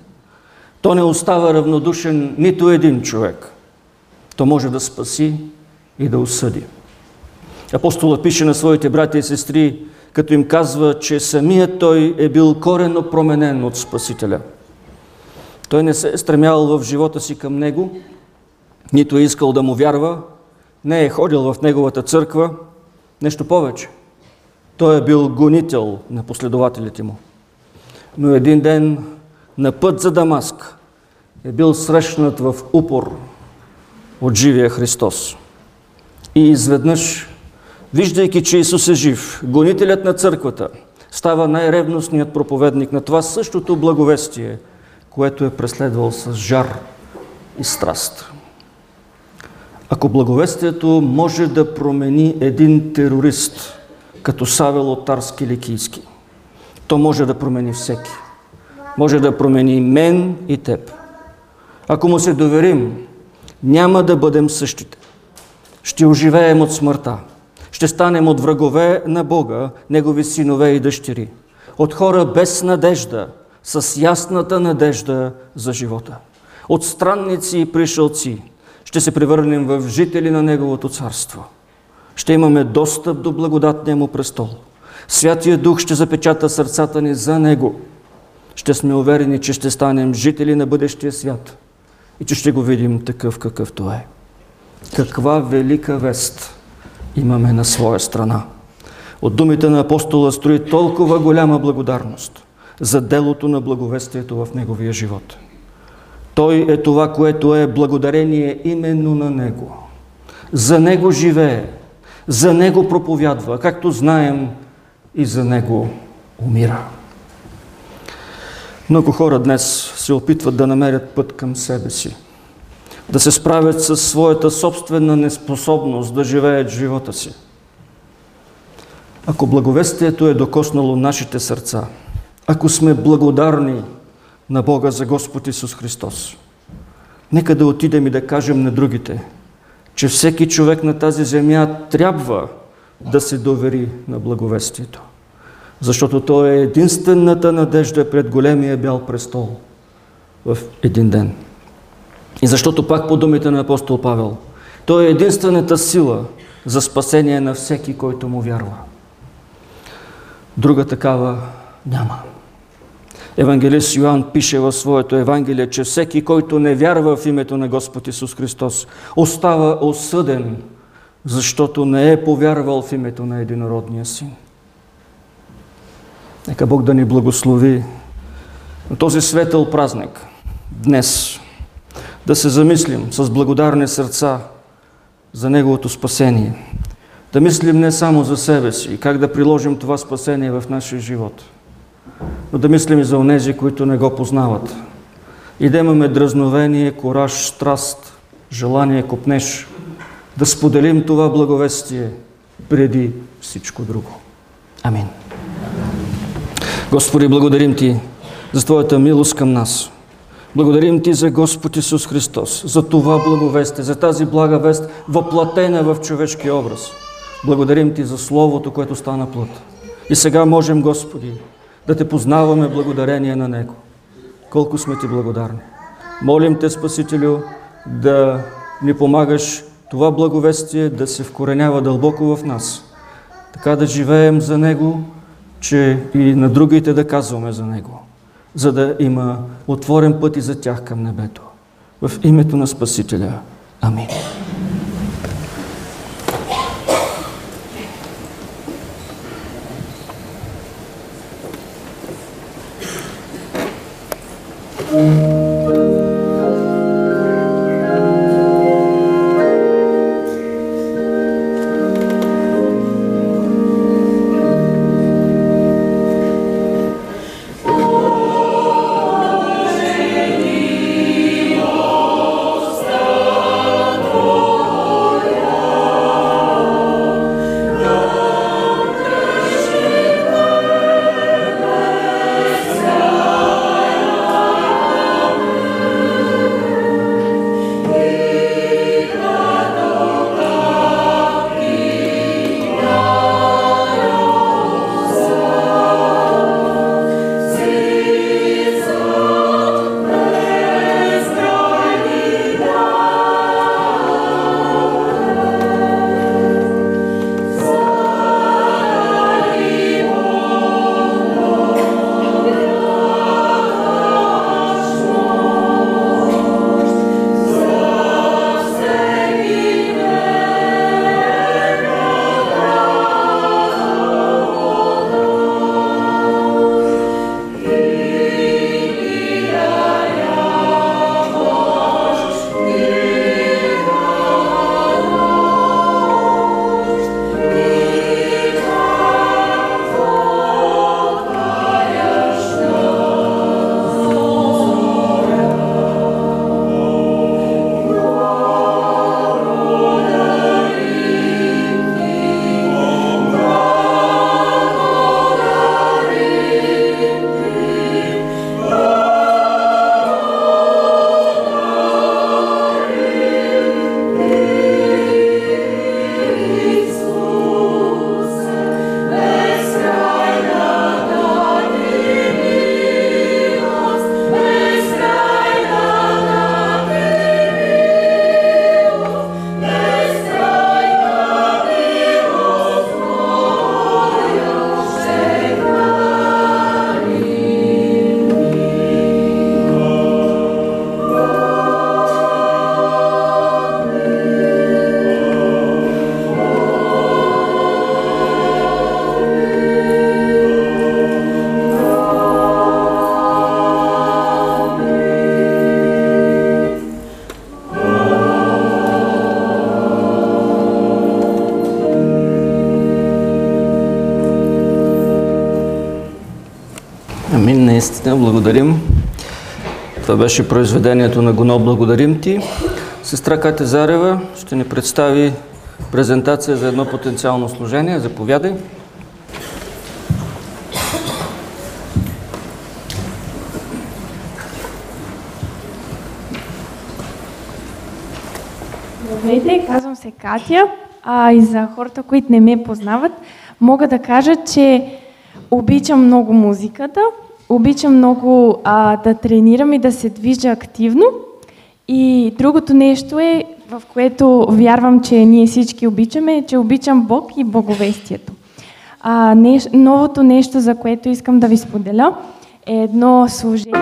То не остава равнодушен нито един човек. То може да спаси и да осъди. Апостолът пише на своите брати и сестри, като им казва, че самият той е бил коренно променен от Спасителя. Той не се е стремял в живота си към Него, нито е искал да му вярва, не е ходил в неговата църква, нещо повече. Той е бил гонител на последователите му. Но един ден на път за Дамаск е бил срещнат в упор от живия Христос. И изведнъж, виждайки, че Исус е жив, гонителят на църквата става най-ревностният проповедник на това същото благовестие, което е преследвал с жар и страст. Ако благовестието може да промени един терорист, като Савел от Тарски Ликийски, то може да промени всеки. Може да промени мен и теб. Ако му се доверим, няма да бъдем същите. Ще оживеем от смъртта. Ще станем от врагове на Бога, Негови синове и дъщери. От хора без надежда, с ясната надежда за живота. От странници и пришълци, ще се превърнем в жители на Неговото царство. Ще имаме достъп до благодатния му престол. Святия Дух ще запечата сърцата ни за Него. Ще сме уверени, че ще станем жители на бъдещия свят и че ще го видим такъв какъвто е. Каква велика вест имаме на своя страна. От думите на апостола строи толкова голяма благодарност за делото на благовестието в неговия живот. Той е това, което е благодарение именно на Него. За Него живее, за Него проповядва, както знаем и за Него умира. Много хора днес се опитват да намерят път към себе си, да се справят със своята собствена неспособност да живеят живота си. Ако благовестието е докоснало нашите сърца, ако сме благодарни на Бога за Господ Исус Христос. Нека да отидем и да кажем на другите, че всеки човек на тази земя трябва да се довери на благовестието. Защото то е единствената надежда пред големия бял престол в един ден. И защото пак по думите на апостол Павел, то е единствената сила за спасение на всеки, който му вярва. Друга такава няма. Евангелист Йоанн пише в своето Евангелие, че всеки, който не вярва в името на Господ Исус Христос, остава осъден, защото не е повярвал в името на единородния син. Нека Бог да ни благослови на този светъл празник, днес да се замислим с благодарни сърца за Неговото спасение. Да мислим не само за себе си и как да приложим това спасение в нашия живот, но да мислим и за онези, които не го познават. И да имаме дразновение, кораж, страст, желание, купнеш, да споделим това благовестие преди всичко друго. Амин. Господи, благодарим Ти за Твоята милост към нас. Благодарим Ти за Господ Исус Христос, за това благовестие, за тази блага вест, въплатена в човешки образ. Благодарим Ти за Словото, което стана плът. И сега можем, Господи, да Те познаваме благодарение на Него. Колко сме Ти благодарни. Молим Те, Спасителю, да ни помагаш това благовестие да се вкоренява дълбоко в нас, така да живеем за Него, че и на другите да казваме за Него, за да има отворен път и за тях към небето. В името на Спасителя. Амин. Благодарим. Това беше произведението на Гоно Благодарим ти. Сестра Катя Зарева ще ни представи презентация за едно потенциално служение. Заповядай. Здравейте, казвам се Катя. А, и за хората, които не ме познават, мога да кажа, че обичам много музиката, обичам много а, да тренирам и да се движа активно. И другото нещо е, в което вярвам, че ние всички обичаме, е, че обичам Бог и Боговестието. А, неш, новото нещо, за което искам да ви споделя, е едно служение,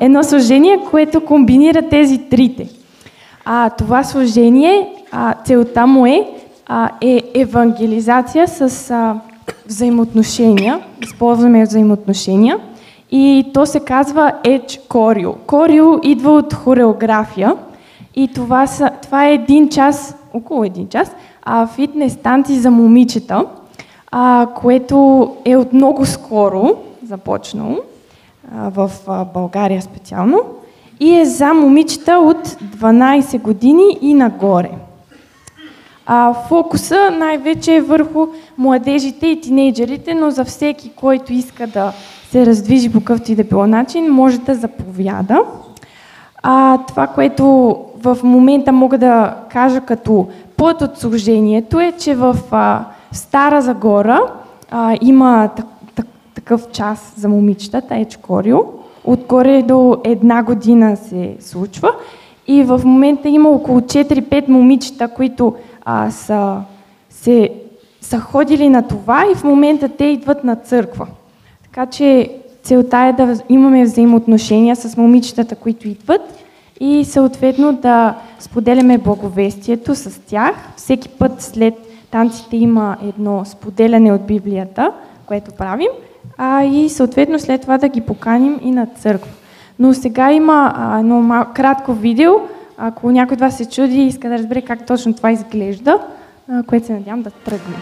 едно служение, което комбинира тези трите. А, това служение, а, целта му е, е евангелизация с а, взаимоотношения, използваме взаимоотношения и то се казва Edge Choreo. Choreo идва от хореография и това, са, това е един час, около един час, а, фитнес танци за момичета, а, което е от много скоро започнало а, в а, България специално и е за момичета от 12 години и нагоре. А, фокуса най-вече е върху младежите и тинейджерите, но за всеки, който иска да се раздвижи по какъвто и да било начин, може да заповяда. А, това, което в момента мога да кажа като плът от служението е, че в а, Стара Загора а, има так, так, такъв час за момичетата, Ечкорио. Отгоре до една година се случва. И в момента има около 4-5 момичета, които а, са, се, са ходили на това и в момента те идват на църква. Така че целта е да имаме взаимоотношения с момичетата, които идват и съответно да споделяме благовестието с тях. Всеки път след танците има едно споделяне от Библията, което правим, а и съответно след това да ги поканим и на църква. Но сега има а, едно мал, кратко видео, ако някой от вас се чуди и иска да разбере как точно това изглежда, което се надявам да тръгне.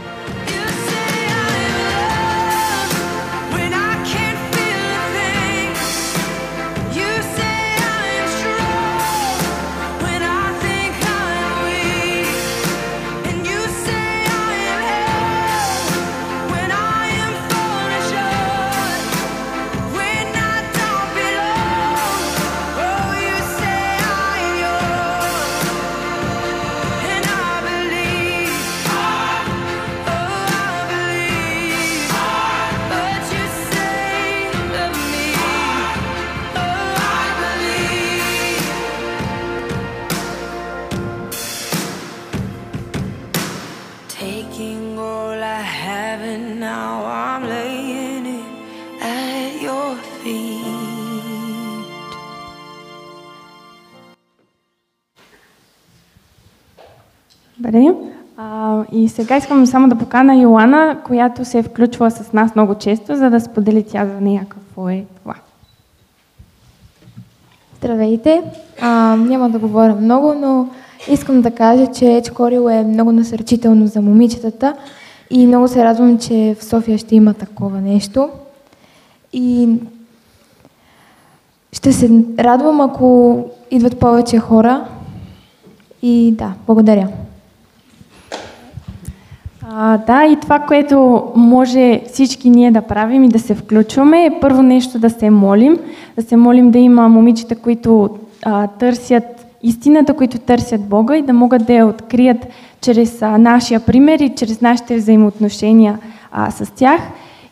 Now I'm laying it at your feet. Добре. А, и сега искам само да покана Йоана, която се е включвала с нас много често, за да сподели тя за нея какво е това. Здравейте! А, няма да говоря много, но искам да кажа, че Ечкорил е много насърчително за момичетата и много се радвам, че в София ще има такова нещо. И ще се радвам, ако идват повече хора. И да, благодаря. А, да, и това, което може всички ние да правим и да се включваме, е първо нещо да се молим. Да се молим да има момичета, които а, търсят истината, които търсят Бога и да могат да я открият чрез нашия пример и чрез нашите взаимоотношения а, с тях.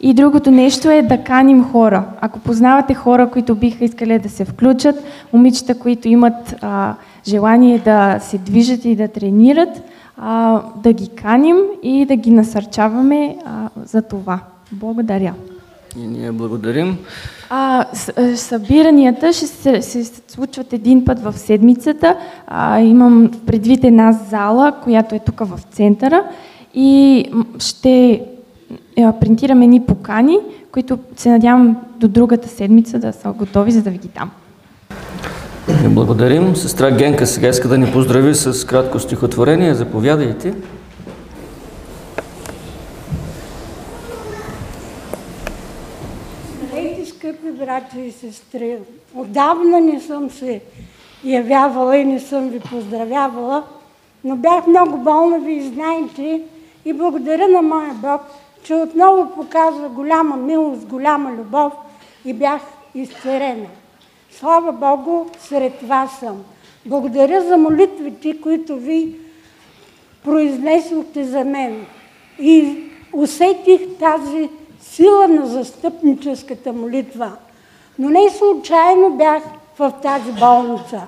И другото нещо е да каним хора. Ако познавате хора, които биха искали да се включат, момичета, които имат а, желание да се движат и да тренират, а, да ги каним и да ги насърчаваме а, за това. Благодаря. И ние благодарим. А, събиранията ще се, се случват един път в седмицата. А, имам предвид една зала, която е тук в центъра и ще принтираме ни покани, които се надявам до другата седмица да са готови, за да ви ги дам. Благодарим. Сестра Генка сега иска да ни поздрави с кратко стихотворение. Заповядайте. Здравейте, скъпи брати и сестри! Отдавна не съм се явявала и не съм ви поздравявала, но бях много болна, вие знаете, и благодаря на моя Бог, че отново показва голяма милост, голяма любов и бях изцерена. Слава Богу, сред вас съм. Благодаря за молитвите, които ви произнесохте за мен. И усетих тази сила на застъпническата молитва. Но не случайно бях в тази болница.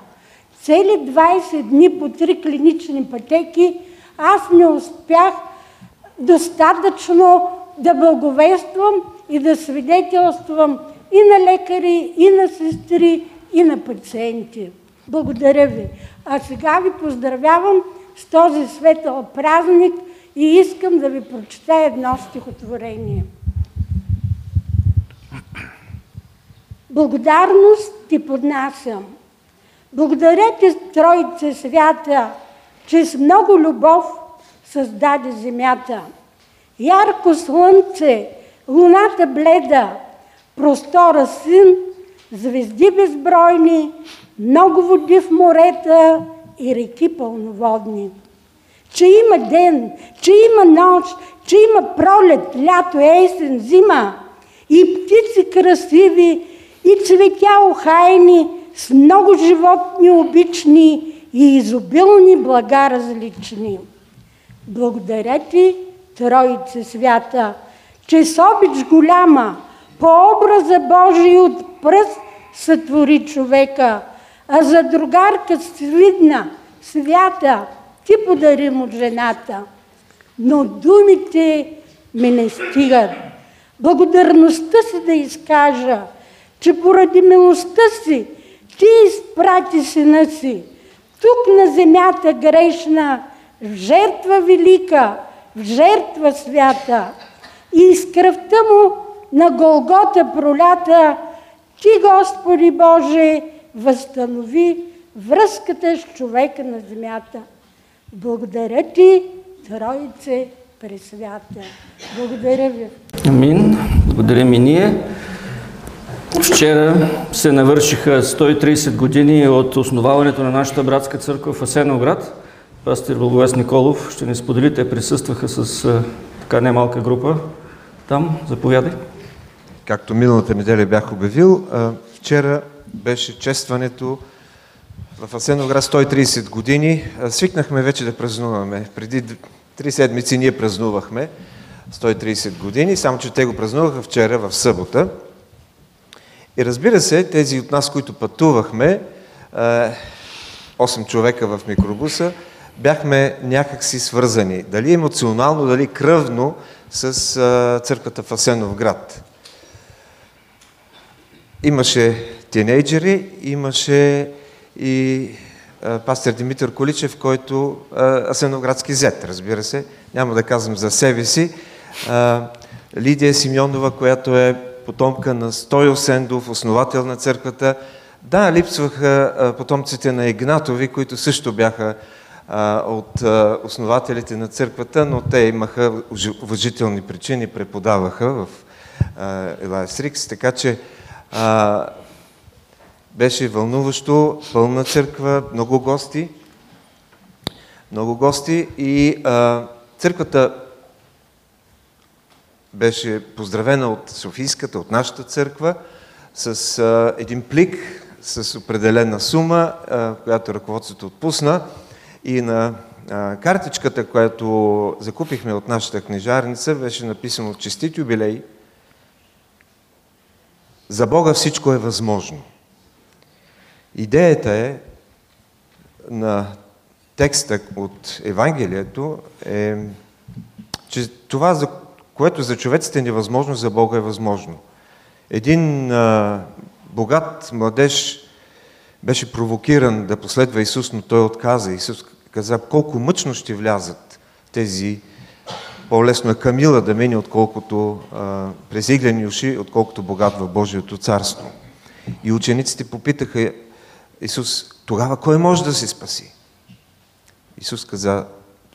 Цели 20 дни по три клинични пътеки аз не успях достатъчно да благовествам и да свидетелствам и на лекари, и на сестри, и на пациенти. Благодаря ви. А сега ви поздравявам с този светъл празник И искам да ви прочета едно стихотворение. Благодарност ти поднасям. Благодаря ти, Троице свята, че с много любов създаде земята. Ярко слънце, луната бледа, простора син, звезди безбройни, много води в морета и реки пълноводни. Че има ден, че има нощ, че има пролет, лято, есен, зима и птици красиви, и цветя охайни, с много животни обични и изобилни блага различни. Благодаря ти, Троице свята, че с обич голяма, по образа Божий от пръст сътвори човека, а за другарка свидна, свята, ти подари му жената. Но думите ми не стигат. Благодарността си да изкажа, че поради милостта си ти изпрати сина си, тук на земята грешна, в жертва велика, в жертва свята. И с кръвта му на Голгота пролята, ти, Господи Боже, възстанови връзката с човека на земята. Благодаря ти, Троице Пресвята. Благодаря ви. Амин. Благодарим и ние. Вчера се навършиха 130 години от основаването на нашата братска църква в Асеновград. Пастир Благовест Николов ще ни сподели, те присъстваха с така немалка група. Там, заповядай. Както миналата неделя бях обявил, вчера беше честването в Асеновград 130 години. Свикнахме вече да празнуваме. Преди три седмици ние празнувахме 130 години, само че те го празнуваха вчера в събота. И разбира се, тези от нас, които пътувахме, а, 8 човека в микробуса, бяхме някакси свързани. Дали емоционално, дали кръвно с а, църквата в Асеновград. Имаше тинейджери, имаше и а, пастор Димитър Количев, който Асеновградски зет, разбира се. Няма да казвам за себе си. Лидия Симеонова, която е потомка на Стойо Сендов, основател на църквата. Да, липсваха потомците на Игнатови, които също бяха от основателите на църквата, но те имаха уважителни причини, преподаваха в Елайс Рикс, така че беше вълнуващо, пълна църква, много гости, много гости и а, църквата беше поздравена от Софийската, от нашата църква, с а, един плик с определена сума, а, която ръководството отпусна и на картичката, която закупихме от нашата книжарница, беше написано Честит юбилей. За Бога всичко е възможно. Идеята е на текста от Евангелието е, че това, което за човеците е невъзможно, за Бога е възможно. Един а, богат младеж беше провокиран да последва Исус, но той отказа. Исус каза, колко мъчно ще влязат тези по-лесно е Камила да мине, отколкото а, през иглени уши, отколкото богат в Божието царство. И учениците попитаха Исус, тогава кой може да се спаси? Исус каза,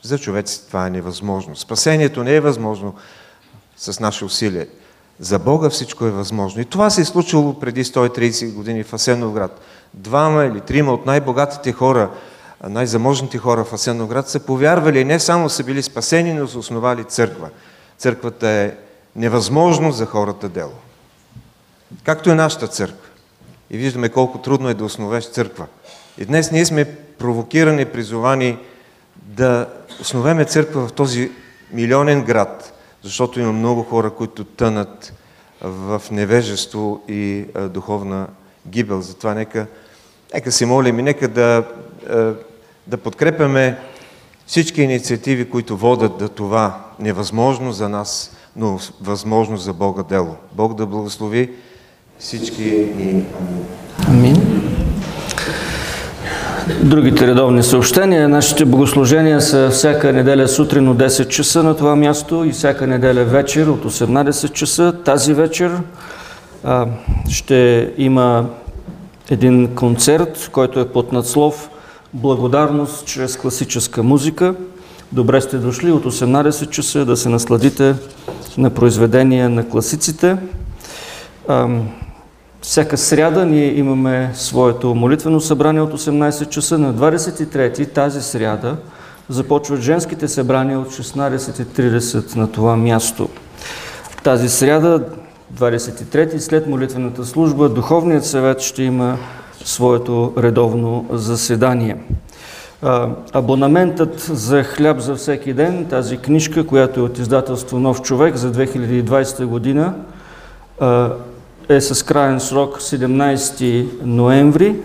за човеците това е невъзможно. Спасението не е възможно с наше усилие. За Бога всичко е възможно. И това се е случило преди 130 години в Асеновград. Двама или трима от най-богатите хора, най-заможните хора в Асеновград са повярвали не само са били спасени, но са основали църква. Църквата е невъзможно за хората дело. Както е нашата църква. И виждаме колко трудно е да основеш църква. И днес ние сме провокирани, призовани да основеме църква в този милионен град, защото има много хора, които тънат в невежество и духовна гибел. Затова нека, нека се молим и нека да, да подкрепяме всички инициативи, които водят до това невъзможно за нас, но възможно за Бога дело. Бог да благослови всички ни. Амин. Другите редовни съобщения. Нашите богослужения са всяка неделя сутрин от 10 часа на това място и всяка неделя вечер от 18 часа. Тази вечер а, ще има един концерт, който е под надслов Благодарност чрез класическа музика. Добре сте дошли от 18 часа да се насладите на произведения на класиците. Всяка сряда ние имаме своето молитвено събрание от 18 часа. На 23 тази сряда започват женските събрания от 16.30 на това място. Тази сряда, 23 след молитвената служба, Духовният съвет ще има своето редовно заседание. Абонаментът за хляб за всеки ден, тази книжка, която е от издателство Нов човек за 2020 година, е с крайен срок 17 ноември.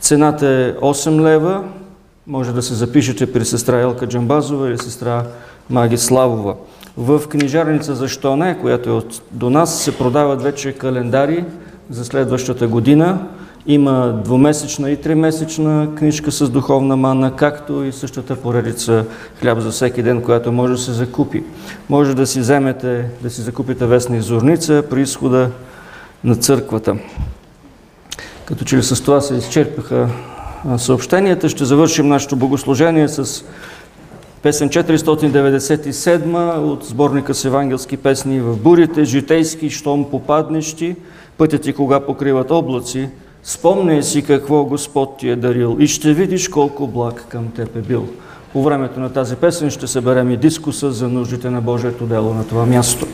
Цената е 8 лева. Може да се запишете при сестра Елка Джамбазова или сестра Маги Славова. В книжарница Защо не, която е от, до нас, се продават вече календари за следващата година. Има двумесечна и тримесечна книжка с духовна мана, както и същата поредица хляб за всеки ден, която може да се закупи. Може да си вземете, да си закупите вестна зорница при изхода на църквата. Като че ли с това се изчерпаха съобщенията, ще завършим нашето богослужение с песен 497 от сборника с евангелски песни в бурите, житейски, щом попаднещи, пътят ти кога покриват облаци, спомняй си какво Господ ти е дарил и ще видиш колко благ към теб е бил. По времето на тази песен ще съберем и дискуса за нуждите на Божието дело на това място.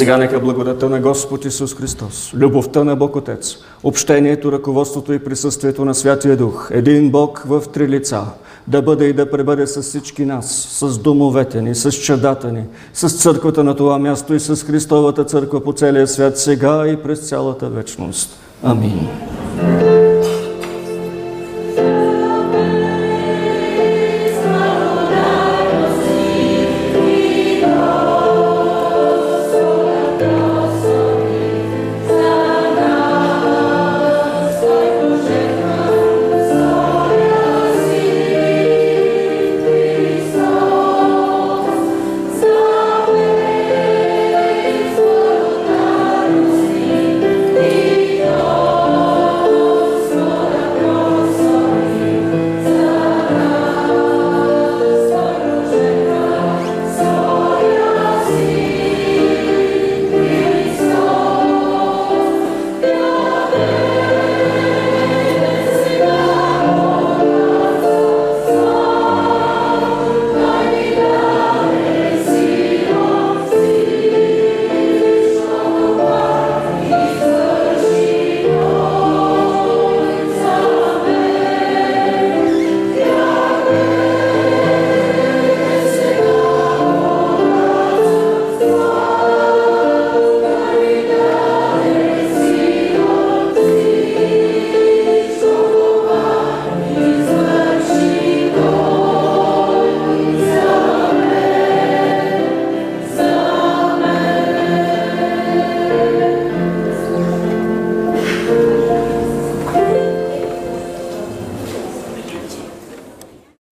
Сега нека благодата на Господ Исус Христос, любовта на Бог Отец, общението, ръководството и присъствието на Святия Дух, един Бог в три лица, да бъде и да пребъде с всички нас, с домовете ни, с чадата ни, с църквата на това място и с Христовата църква по целия свят, сега и през цялата вечност. Амин.